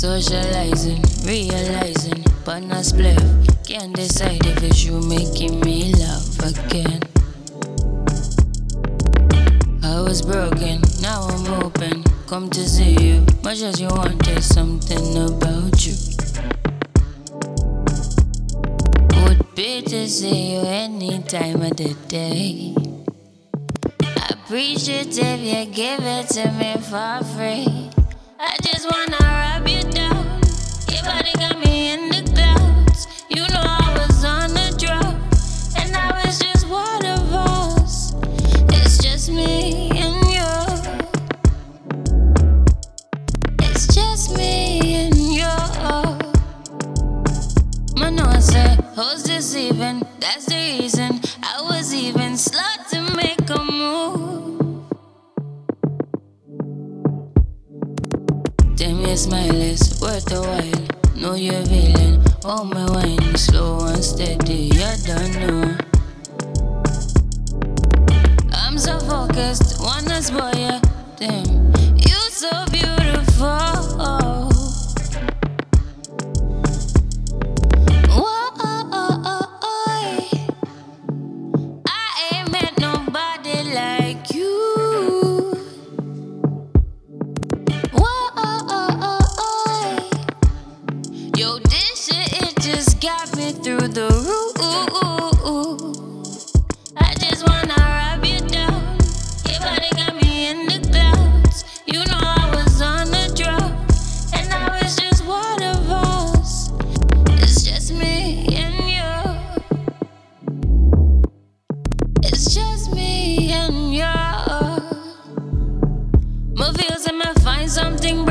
Socializing, realizing, but not split. Can't decide if it's you making me love again. I was broken, now I'm open. Come to see you, much as you wanted something about you. Would be to see you any time of the day. Appreciative, you give it to me for free. Who's deceiving? That's the reason I was even slow to make a move. Me a smile is worth a while. Know you're feeling, oh my wine, slow and steady. You don't know. I'm so focused, wanna spoil you. Damn, got me through the roof. I just wanna rub you down. Your body got me in the clouds. You know I was on a drop, and now it's just one of us. It's just me and you. It's just me and you. My feels and I find something